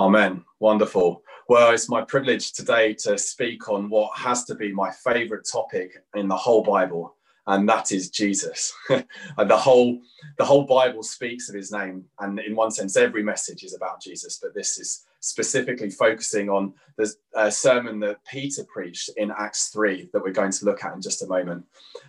Amen. Wonderful. Well, it's my privilege today to speak on what has to be my favorite topic in the whole Bible, and that is Jesus. and the whole the whole Bible speaks of his name, and in one sense, every message is about Jesus, but this is specifically focusing on the uh, sermon that Peter preached in Acts 3 that we're going to look at in just a moment.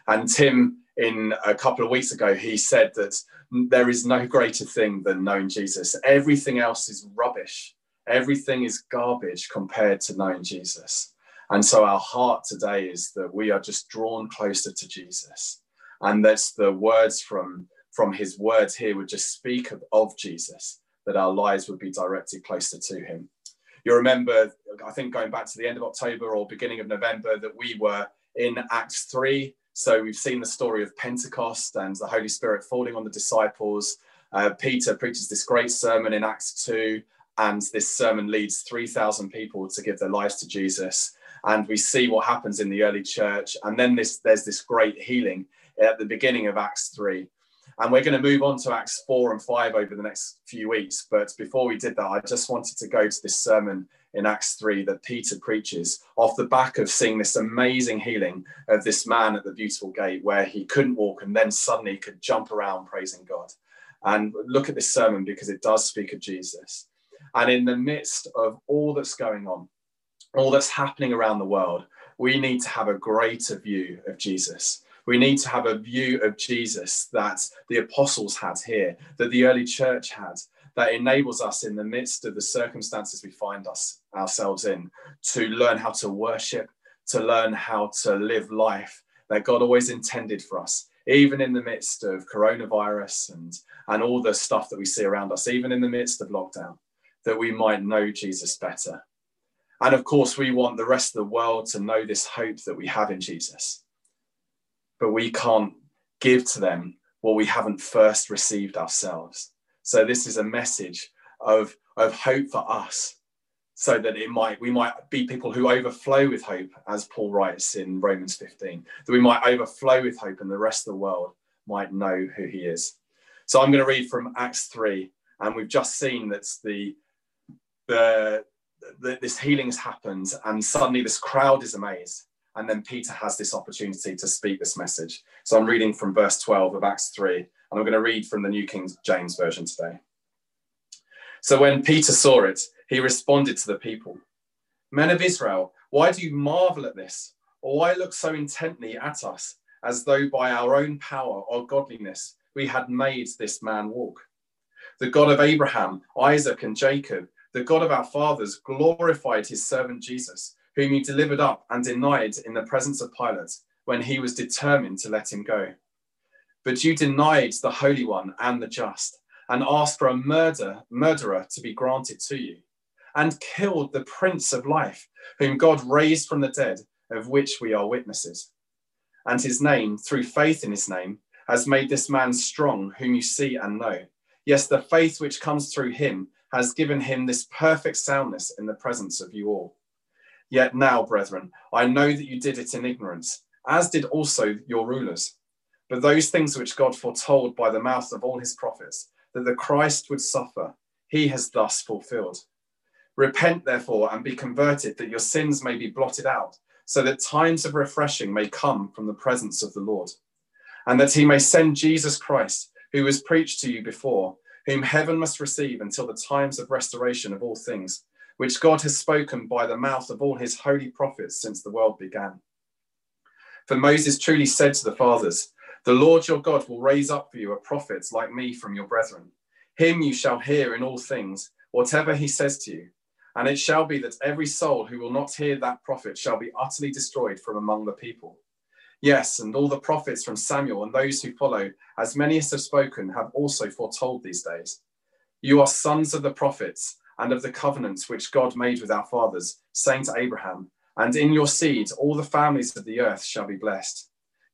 And Tim, in a couple of weeks ago, he said that there is no greater thing than knowing Jesus. Everything else is rubbish Everything is garbage compared to knowing Jesus. And so our heart today is that we are just drawn closer to Jesus. And that's the words from, from his words here would just speak of, of Jesus, that our lives would be directed closer to him. You remember, I think going back to the end of October or beginning of November, that we were in Acts 3. So we've seen the story of Pentecost and the Holy Spirit falling on the disciples. Uh, Peter preaches this great sermon in Acts 2 and this sermon leads 3,000 people to give their lives to Jesus. And we see what happens in the early church. And then this, there's this great healing at the beginning of Acts 3. And we're going to move on to Acts 4 and 5 over the next few weeks. But before we did that, I just wanted to go to this sermon in Acts 3 that Peter preaches off the back of seeing this amazing healing of this man at the beautiful gate where he couldn't walk and then suddenly could jump around praising God. And look at this sermon because it does speak of Jesus. And in the midst of all that's going on, all that's happening around the world, we need to have a greater view of Jesus. We need to have a view of Jesus that the apostles had here, that the early church had, that enables us in the midst of the circumstances we find us ourselves in to learn how to worship, to learn how to live life that God always intended for us, even in the midst of coronavirus and, and all the stuff that we see around us, even in the midst of lockdown that we might know Jesus better. And of course, we want the rest of the world to know this hope that we have in Jesus. But we can't give to them what we haven't first received ourselves. So this is a message of, of hope for us, so that it might we might be people who overflow with hope, as Paul writes in Romans 15, that we might overflow with hope and the rest of the world might know who he is. So I'm going to read from Acts 3, and we've just seen that the the, the, this healing has happened, and suddenly this crowd is amazed. And then Peter has this opportunity to speak this message. So I'm reading from verse 12 of Acts 3, and I'm going to read from the New King James Version today. So when Peter saw it, he responded to the people Men of Israel, why do you marvel at this? Or why look so intently at us, as though by our own power or godliness we had made this man walk? The God of Abraham, Isaac, and Jacob, the God of our fathers glorified his servant Jesus, whom he delivered up and denied in the presence of Pilate when he was determined to let him go. But you denied the Holy One and the just, and asked for a murder, murderer to be granted to you, and killed the Prince of Life, whom God raised from the dead, of which we are witnesses. And his name, through faith in his name, has made this man strong, whom you see and know. Yes, the faith which comes through him has given him this perfect soundness in the presence of you all. Yet now, brethren, I know that you did it in ignorance, as did also your rulers. But those things which God foretold by the mouth of all his prophets, that the Christ would suffer, he has thus fulfilled. Repent, therefore, and be converted, that your sins may be blotted out, so that times of refreshing may come from the presence of the Lord, and that he may send Jesus Christ, who was preached to you before whom heaven must receive until the times of restoration of all things, which God has spoken by the mouth of all his holy prophets since the world began. For Moses truly said to the fathers, The Lord your God will raise up for you a prophet like me from your brethren. Him you shall hear in all things, whatever he says to you. And it shall be that every soul who will not hear that prophet shall be utterly destroyed from among the people. Yes, and all the prophets from Samuel and those who follow, as many as have spoken, have also foretold these days. You are sons of the prophets and of the covenants which God made with our fathers, saying to Abraham, And in your seed all the families of the earth shall be blessed.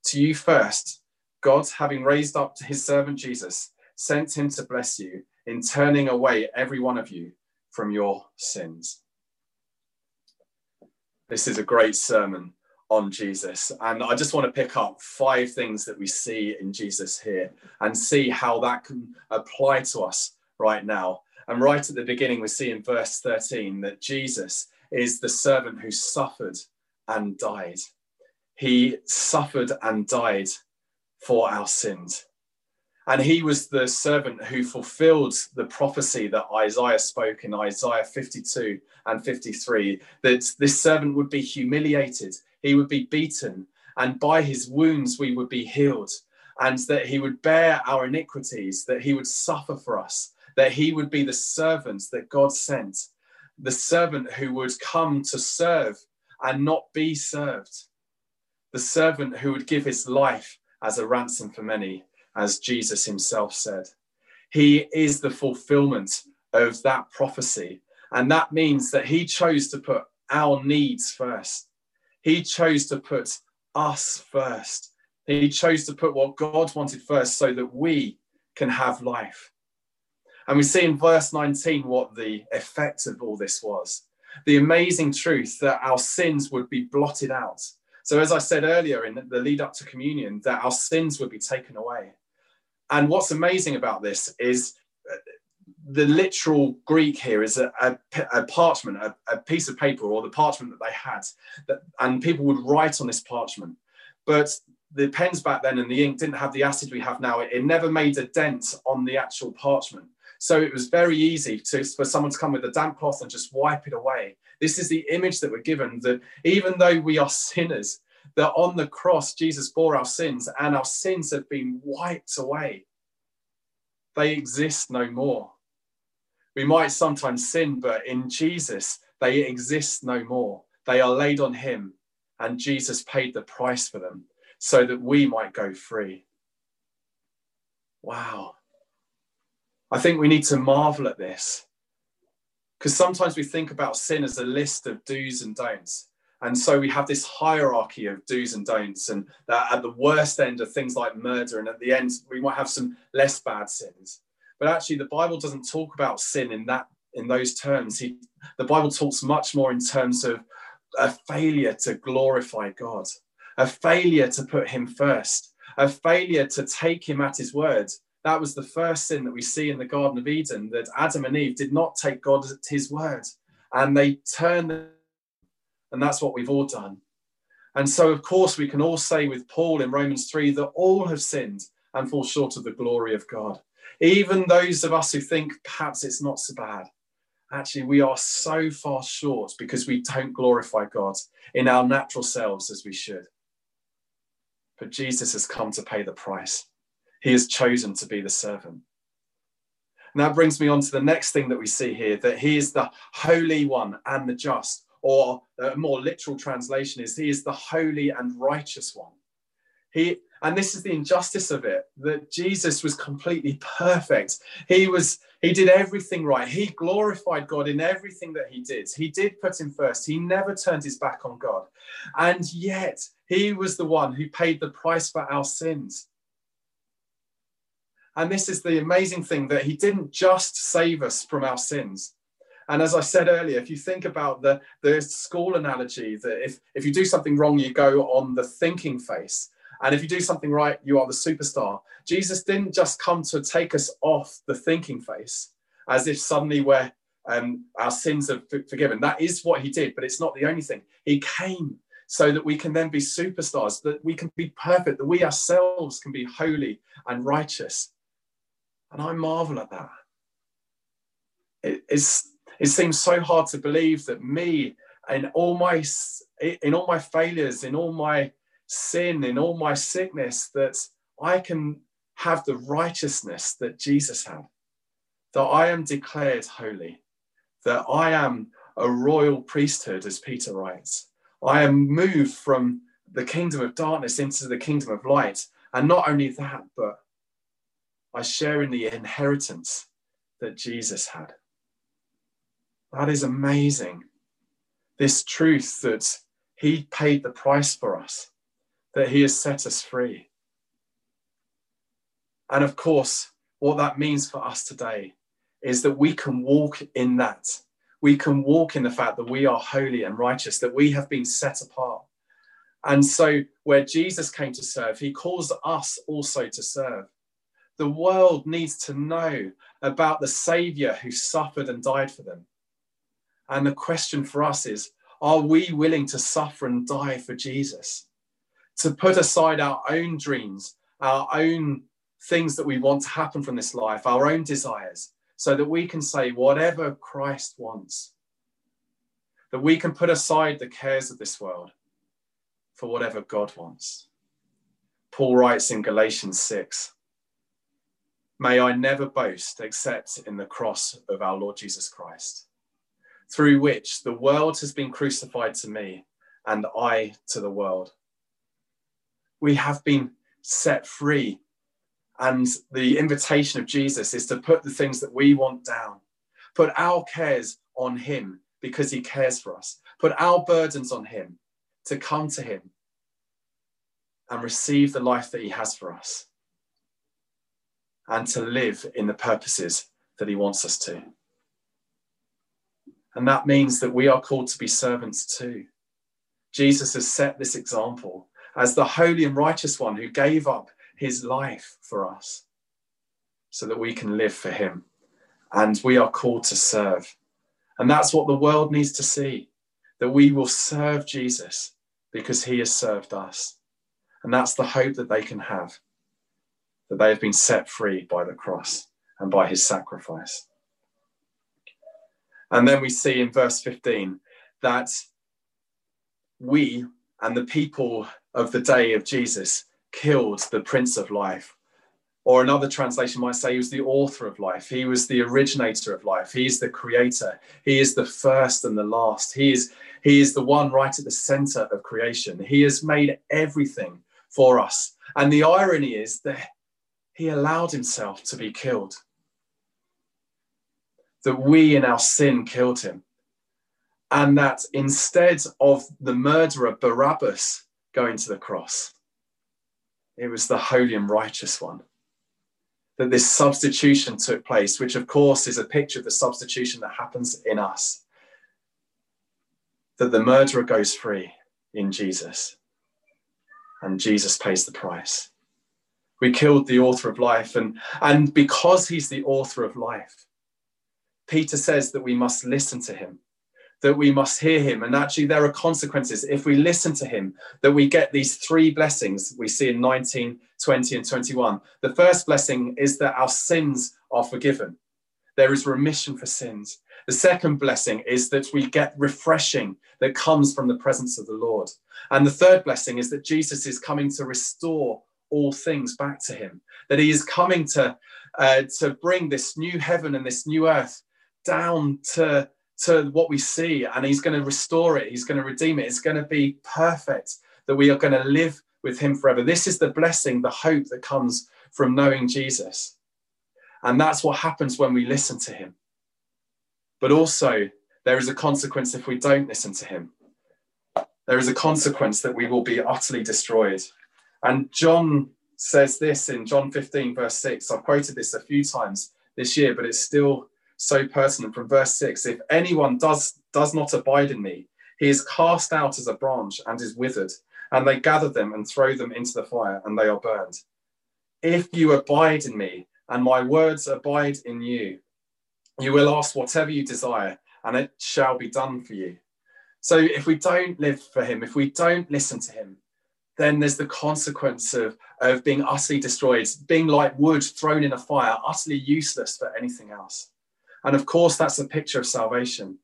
To you first, God, having raised up his servant Jesus, sent him to bless you in turning away every one of you from your sins. This is a great sermon on Jesus. And I just want to pick up five things that we see in Jesus here and see how that can apply to us right now. And right at the beginning, we see in verse 13 that Jesus is the servant who suffered and died. He suffered and died for our sins. And he was the servant who fulfilled the prophecy that Isaiah spoke in Isaiah 52 and 53 that this servant would be humiliated, he would be beaten, and by his wounds we would be healed, and that he would bear our iniquities, that he would suffer for us, that he would be the servant that God sent, the servant who would come to serve and not be served, the servant who would give his life as a ransom for many as Jesus himself said. He is the fulfillment of that prophecy. And that means that he chose to put our needs first. He chose to put us first. He chose to put what God wanted first so that we can have life. And we see in verse 19 what the effect of all this was the amazing truth that our sins would be blotted out. So, as I said earlier in the lead up to communion, that our sins would be taken away. And what's amazing about this is the literal Greek here is a, a, a parchment, a, a, piece of paper, or the parchment that they had, that, and people would write on this parchment. But the pens back then and the ink didn't have the acid we have now. It, it never made a dent on the actual parchment. So it was very easy to, for someone to come with a damp cloth and just wipe it away. This is the image that we're given that even though we are sinners, that on the cross, Jesus bore our sins and our sins have been wiped away. They exist no more. We might sometimes sin, but in Jesus, they exist no more. They are laid on Him, and Jesus paid the price for them so that we might go free. Wow. I think we need to marvel at this because sometimes we think about sin as a list of do's and don'ts. And so we have this hierarchy of do's and don'ts, and that at the worst end of things like murder, and at the end we might have some less bad sins. But actually, the Bible doesn't talk about sin in that in those terms. He, the Bible talks much more in terms of a failure to glorify God, a failure to put Him first, a failure to take Him at His word. That was the first sin that we see in the Garden of Eden that Adam and Eve did not take God at His word, and they turned and that's what we've all done. And so, of course, we can all say with Paul in Romans 3 that all have sinned and fall short of the glory of God. Even those of us who think perhaps it's not so bad. Actually, we are so far short because we don't glorify God in our natural selves as we should. But Jesus has come to pay the price. He has chosen to be the servant. And that brings me on to the next thing that we see here that he is the holy one and the just or a more literal translation is he is the holy and righteous one he and this is the injustice of it that jesus was completely perfect. He was he did everything right. He glorified god in everything that he did. He did put him first. He never turned his back on god. And yet he was the one who paid the price for our sins. And this is the amazing thing that he didn't just save us from our sins. And as I said earlier, if you think about the, the school analogy, that if, if you do something wrong, you go on the thinking face. And if you do something right, you are the superstar. Jesus didn't just come to take us off the thinking face as if suddenly we're, um, our sins are forgiven. That is what he did, but it's not the only thing. He came so that we can then be superstars, that we can be perfect, that we ourselves can be holy and righteous. And I marvel at that. It it seems so hard to believe that me in all my in all my failures in all my sin in all my sickness that i can have the righteousness that jesus had that i am declared holy that i am a royal priesthood as peter writes. I am moved from the kingdom of darkness into the kingdom of light. And not only that but i share in the inheritance that jesus had. That is amazing. This truth that He paid the price for us, that He has set us free. And of course, what that means for us today is that we can walk in that. We can walk in the fact that we are holy and righteous, that we have been set apart. And so, where Jesus came to serve, he calls us also to serve. The world needs to know about the Savior who suffered and died for them. And the question for us is are we willing to suffer and die for Jesus? To put aside our own dreams, our own things that we want to happen from this life, our own desires, so that we can say, whatever Christ wants, that we can put aside the cares of this world for whatever God wants. Paul writes in Galatians 6 May I never boast except in the cross of our Lord Jesus Christ, through which the world has been crucified to me and I to the world. We have been set free, and the invitation of Jesus is to put the things that we want down, put our cares on Him because He cares for us, put our burdens on Him to come to Him and receive the life that He has for us and to live in the purposes that He wants us to. And that means that we are called to be servants too. Jesus has set this example as the holy and righteous one who gave up his life for us so that we can live for him. And we are called to serve. And that's what the world needs to see that we will serve Jesus because he has served us. And that's the hope that they can have that they have been set free by the cross and by his sacrifice. And then we see in verse 15 that we and the people of the day of Jesus killed the Prince of Life. Or another translation might say he was the author of life. He was the originator of life. He is the creator. He is the first and the last. He is, he is the one right at the center of creation. He has made everything for us. And the irony is that he allowed himself to be killed. That we in our sin killed him. And that instead of the murderer Barabbas going to the cross, it was the holy and righteous one. That this substitution took place, which of course is a picture of the substitution that happens in us. That the murderer goes free in Jesus, and Jesus pays the price. We killed the author of life. And, and because he's the author of life, Peter says that we must listen to him, that we must hear him. And actually, there are consequences. If we listen to him, that we get these three blessings we see in 19, 20, and 21. The first blessing is that our sins are forgiven, there is remission for sins. The second blessing is that we get refreshing that comes from the presence of the Lord. And the third blessing is that Jesus is coming to restore all things back to him, that he is coming to, uh, to bring this new heaven and this new earth down to, to what we see, and he's going to restore it, he's going to redeem it, it's going to be perfect, that we are going to live with him forever. This is the blessing, the hope that comes from knowing Jesus. And that's what happens when we listen to him. But also, there is a consequence if we don't listen to him. There is a consequence that we will be utterly destroyed. And John says this in John 15, verse 6. I've quoted this a few times this year, but it's still so pertinent from verse 6. If anyone does, does not abide in me, he is cast out as a branch and is withered, and they gather them and throw them into the fire, and they are burned. If you abide in me, and my words abide in you, you will ask whatever you desire, and it shall be done for you. So if we don't live for him, if we don't listen to him, then there's the consequence of, of being utterly destroyed, being like wood thrown in a fire, utterly useless for anything else. And of course, that's a picture of salvation.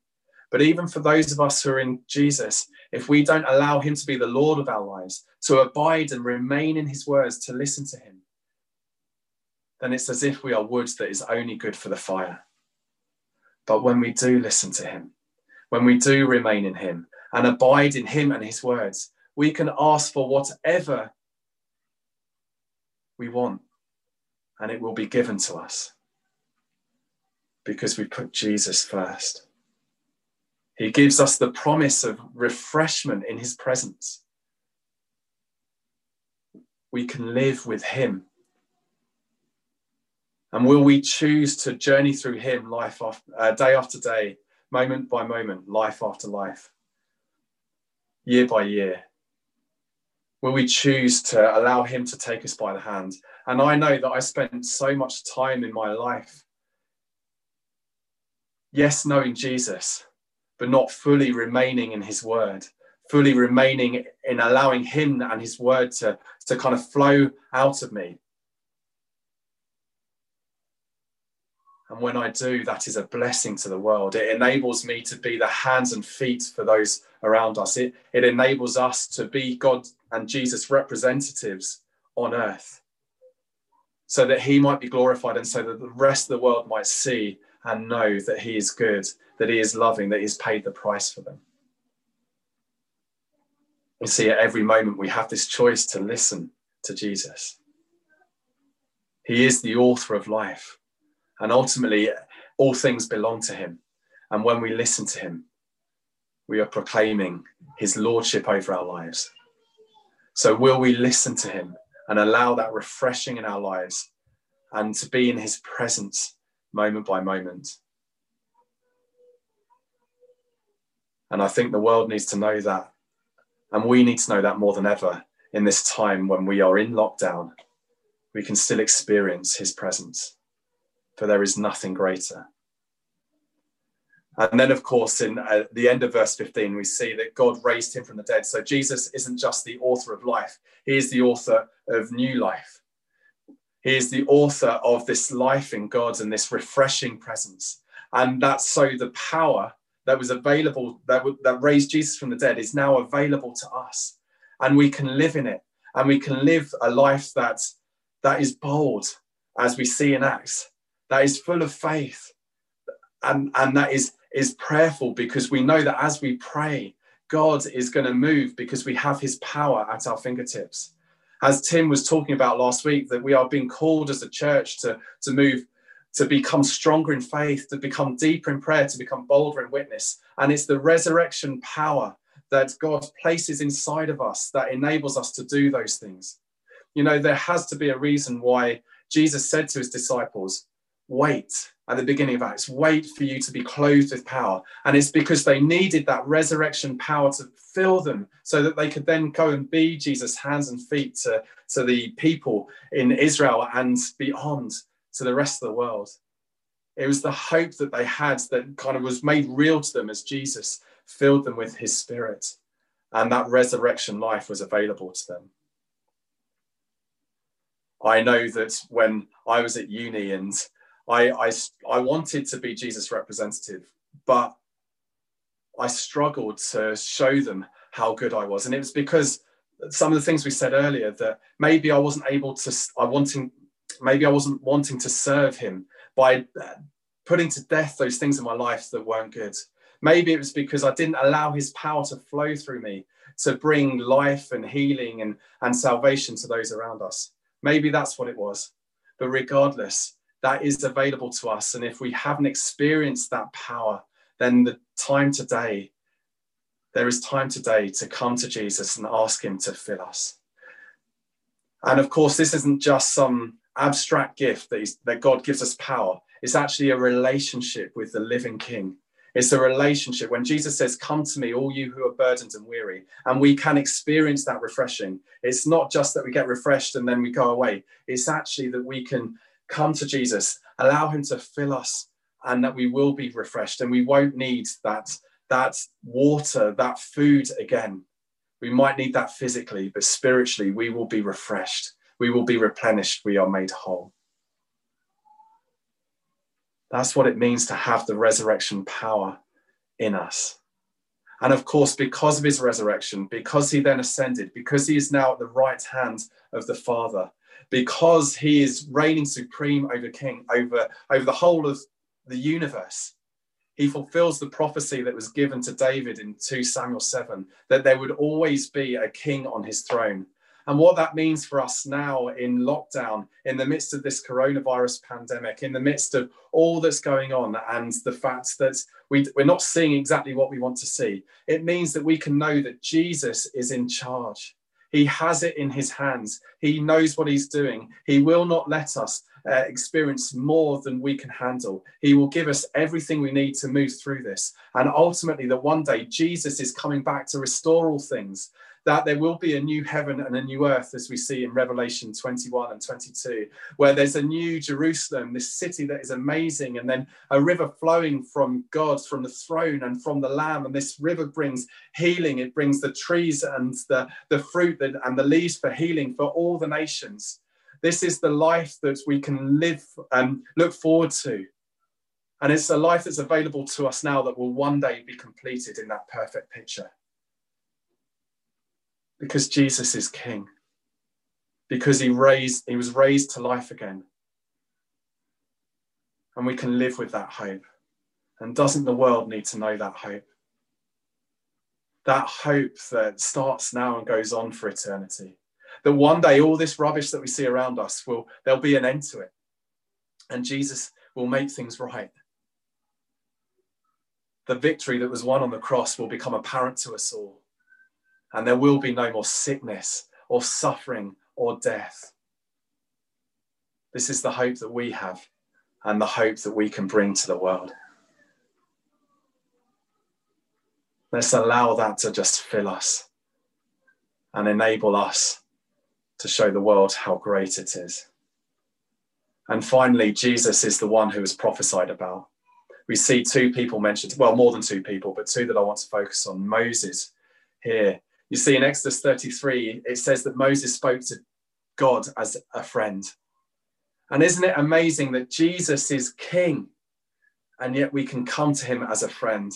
But even for those of us who are in Jesus, if we don't allow Him to be the Lord of our lives, to abide and remain in His words, to listen to Him, then it's as if we are wood that is only good for the fire. But when we do listen to Him, when we do remain in Him and abide in Him and His words, we can ask for whatever we want and it will be given to us because we put Jesus first. He gives us the promise of refreshment in his presence. We can live with him. And will we choose to journey through him life after, uh, day after day, moment by moment, life after life, year by year? Will we choose to allow Him to take us by the hand? And I know that I spent so much time in my life, yes, knowing Jesus, but not fully remaining in His Word, fully remaining in allowing Him and His Word to, to kind of flow out of me. And when I do, that is a blessing to the world. It enables me to be the hands and feet for those around us. It, it enables us to be God and Jesus representatives on earth so that he might be glorified and so that the rest of the world might see and know that he is good, that he is loving, that he's paid the price for them. You see, at every moment, we have this choice to listen to Jesus. He is the author of life. And ultimately, all things belong to him. And when we listen to him, we are proclaiming his lordship over our lives. So, will we listen to him and allow that refreshing in our lives and to be in his presence moment by moment? And I think the world needs to know that. And we need to know that more than ever in this time when we are in lockdown. We can still experience his presence for there is nothing greater. And then, of course, in uh, the end of verse 15, we see that God raised him from the dead. So Jesus isn't just the author of life, he is the author of new life. He is the author of this life in God and this refreshing presence. And that's so the power that was available, that, that raised Jesus from the dead, is now available to us. And we can live in it. And we can live a life that, that is bold, as we see in Acts that is full of faith and, and that is, is prayerful because we know that as we pray, God is going to move because we have his power at our fingertips. As Tim was talking about last week, that we are being called as a church to, to move, to become stronger in faith, to become deeper in prayer, to become bolder in witness. And it's the resurrection power that God places inside of us that enables us to do those things. You know, there has to be a reason why Jesus said to his disciples, wait at the beginning of Acts, wait for you to be clothed with power. And it's because they needed that resurrection power to fill them so that they could then go and be Jesus' hands and feet to, to the people in Israel and beyond to the rest of the world. It was the hope that they had that kind of was made real to them as Jesus filled them with his spirit. And that resurrection life was available to them. I know that when I was at uni and I, I, I wanted to be Jesus' representative, but I struggled to show them how good I was. And it was because some of the things we said earlier that maybe I wasn't able to, I wanting, maybe I wasn't wanting to serve him by uh, putting to death those things in my life that weren't good. Maybe it was because I didn't allow his power to flow through me to bring life and healing and, and salvation to those around us. Maybe that's what it was. But regardless, that is available to us. And if we haven't experienced that power, then the time today, there is time today to come to Jesus and ask Him to fill us. And of course, this isn't just some abstract gift that, that God gives us power, it's actually a relationship with the living King. It's a relationship. When Jesus says, Come to me, all you who are burdened and weary, and we can experience that refreshing. It's not just that we get refreshed and then we go away, it's actually that we can come to Jesus, allow him to fill us, and that we will be refreshed and we won't need that, that water, that food again. We might need that physically, but spiritually, we will be refreshed. We will be replenished. We are made whole. That's what it means to have the resurrection power in us. And of course, because of his resurrection, because he then ascended, because he is now at the right hand of the Father, because he is reigning supreme over king over over the whole of the universe he fulfills the prophecy that was given to david in 2 samuel 7 that there would always be a king on his throne and what that means for us now in lockdown in the midst of this coronavirus pandemic in the midst of all that's going on and the fact that we, we're not seeing exactly what we want to see it means that we can know that jesus is in charge he has it in his hands. He knows what he's doing. He will not let us uh, experience more than we can handle. He will give us everything we need to move through this. And ultimately, that one day Jesus is coming back to restore all things, that there will be a new heaven and a new earth, as we see in Revelation 21 and 22, where there's a new Jerusalem, this city that is amazing, and then a river flowing from God, from the throne and from the Lamb. And this river brings healing, it brings the trees and the, the fruit and the leaves for healing for all the nations. This is the life that we can live and look forward to. And it's a life that's available to us now that will one day be completed in that perfect picture. Because Jesus is King. Because he raised, he was raised to life again. And we can live with that hope. And doesn't the world need to know that hope? That hope that starts now and goes on for eternity. That one day all this rubbish that we see around us will there'll be an end to it. And Jesus will make things right the victory that was won on the cross will become apparent to us all. And there will be no more sickness or suffering or death. This is the hope that we have and the hope that we can bring to the world. Let's allow that to just fill us and enable us to show the world how great it is. And finally, Jesus is the one who is prophesied about we see two people mentioned, well, more than two people, but two that I want to focus on. Moses here. You see in Exodus 33, it says that Moses spoke to God as a friend. And isn't it amazing that Jesus is king and yet we can come to him as a friend?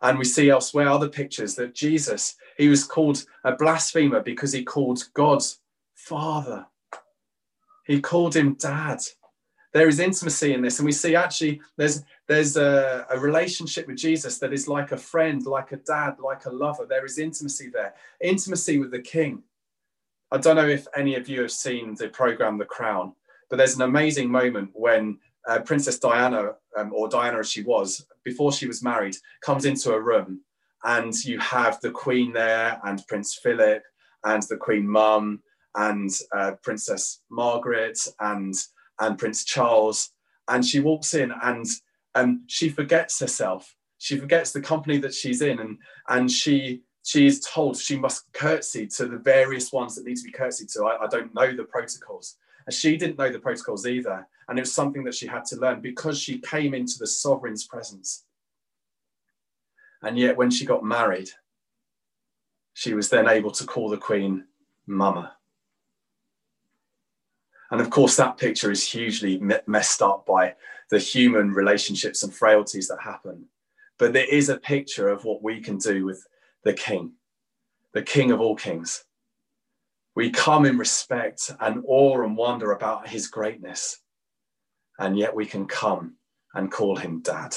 And we see elsewhere other pictures that Jesus, he was called a blasphemer because he called God Father. He called him Dad. There is intimacy in this and we see actually there's there's a, a, relationship with jesus that is like a friend like a dad like a lover. There is intimacy there. Intimacy with the king. I don't know if any of you have seen the program the crown but there's an amazing moment when uh, princess diana um, or diana as she was before she was married comes into a room and you have the queen there and prince philip and the queen mum and uh, princess margaret and and Prince Charles. And she walks in and um, she forgets herself. She forgets the company that she's in, and, and she she is told she must curtsy to the various ones that need to be curtsied to. I, I don't know the protocols. And she didn't know the protocols either. And it was something that she had to learn because she came into the sovereign's presence. And yet, when she got married, she was then able to call the queen mama. And of course, that picture is hugely messed up by the human relationships and frailties that happen. But there is a picture of what we can do with the King, the King of all kings. We come in respect and awe and wonder about his greatness, and yet we can come and call him Dad.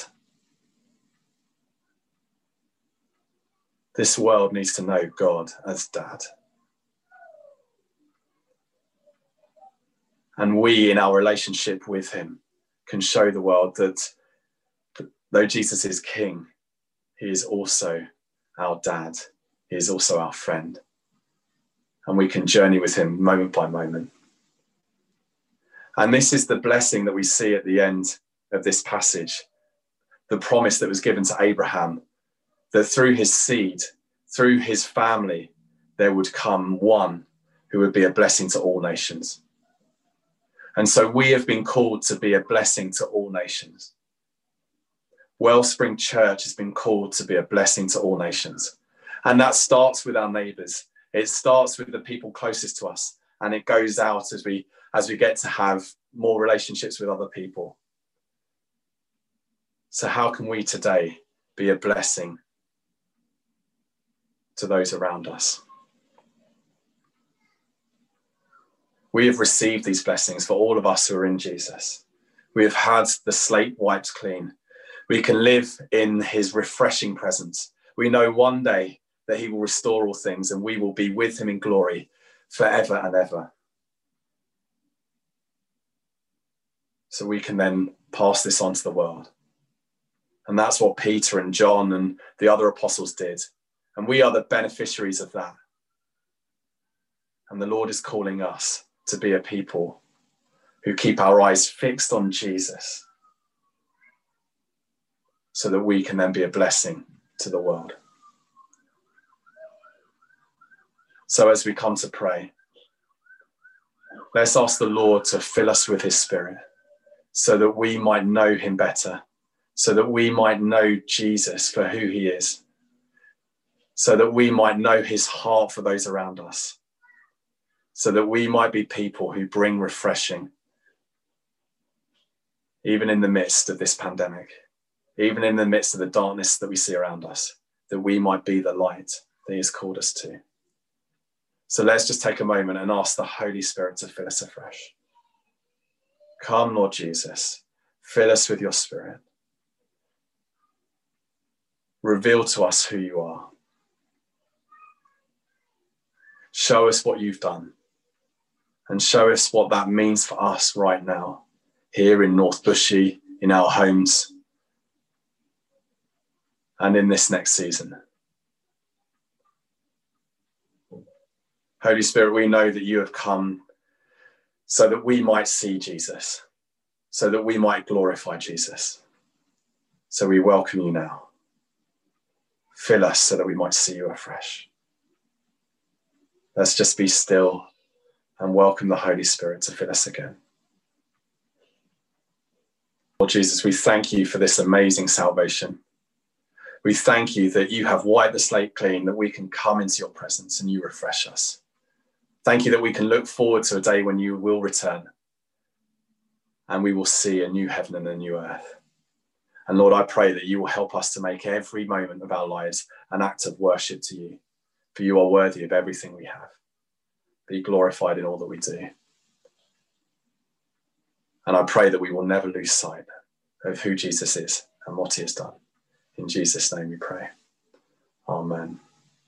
This world needs to know God as Dad. And we, in our relationship with Him, can show the world that though Jesus is King, He is also our dad, He is also our friend. And we can journey with Him moment by moment. And this is the blessing that we see at the end of this passage the promise that was given to Abraham that through his seed, through his family, there would come one who would be a blessing to all nations. And so we have been called to be a blessing to all nations. Wellspring Church has been called to be a blessing to all nations. And that starts with our neighbors. It starts with the people closest to us. And it goes out as we as we get to have more relationships with other people. So how can we today be a blessing to those around us? We have received these blessings for all of us who are in Jesus. We have had the slate wiped clean. We can live in his refreshing presence. We know one day that he will restore all things and we will be with him in glory forever and ever. So we can then pass this on to the world. And that's what Peter and John and the other apostles did. And we are the beneficiaries of that. And the Lord is calling us to be a people who keep our eyes fixed on Jesus so that we can then be a blessing to the world. So as we come to pray, let's ask the Lord to fill us with his spirit so that we might know him better, so that we might know Jesus for who he is, so that we might know his heart for those around us, so that we might be people who bring refreshing, even in the midst of this pandemic, even in the midst of the darkness that we see around us, that we might be the light that he has called us to. So let's just take a moment and ask the Holy Spirit to fill us afresh. Come, Lord Jesus, fill us with your Spirit. Reveal to us who you are. Show us what you've done and show us what that means for us right now, here in North Bushey, in our homes, and in this next season. Holy Spirit, we know that you have come so that we might see Jesus, so that we might glorify Jesus. So we welcome you now. Fill us so that we might see you afresh. Let's just be still and welcome the Holy Spirit to fill us again. Lord Jesus, we thank you for this amazing salvation. We thank you that you have wiped the slate clean, that we can come into your presence and you refresh us. Thank you that we can look forward to a day when you will return and we will see a new heaven and a new earth. And Lord, I pray that you will help us to make every moment of our lives an act of worship to you, for you are worthy of everything we have. Be glorified in all that we do. And I pray that we will never lose sight of who Jesus is and what he has done. In Jesus' name we pray. Amen.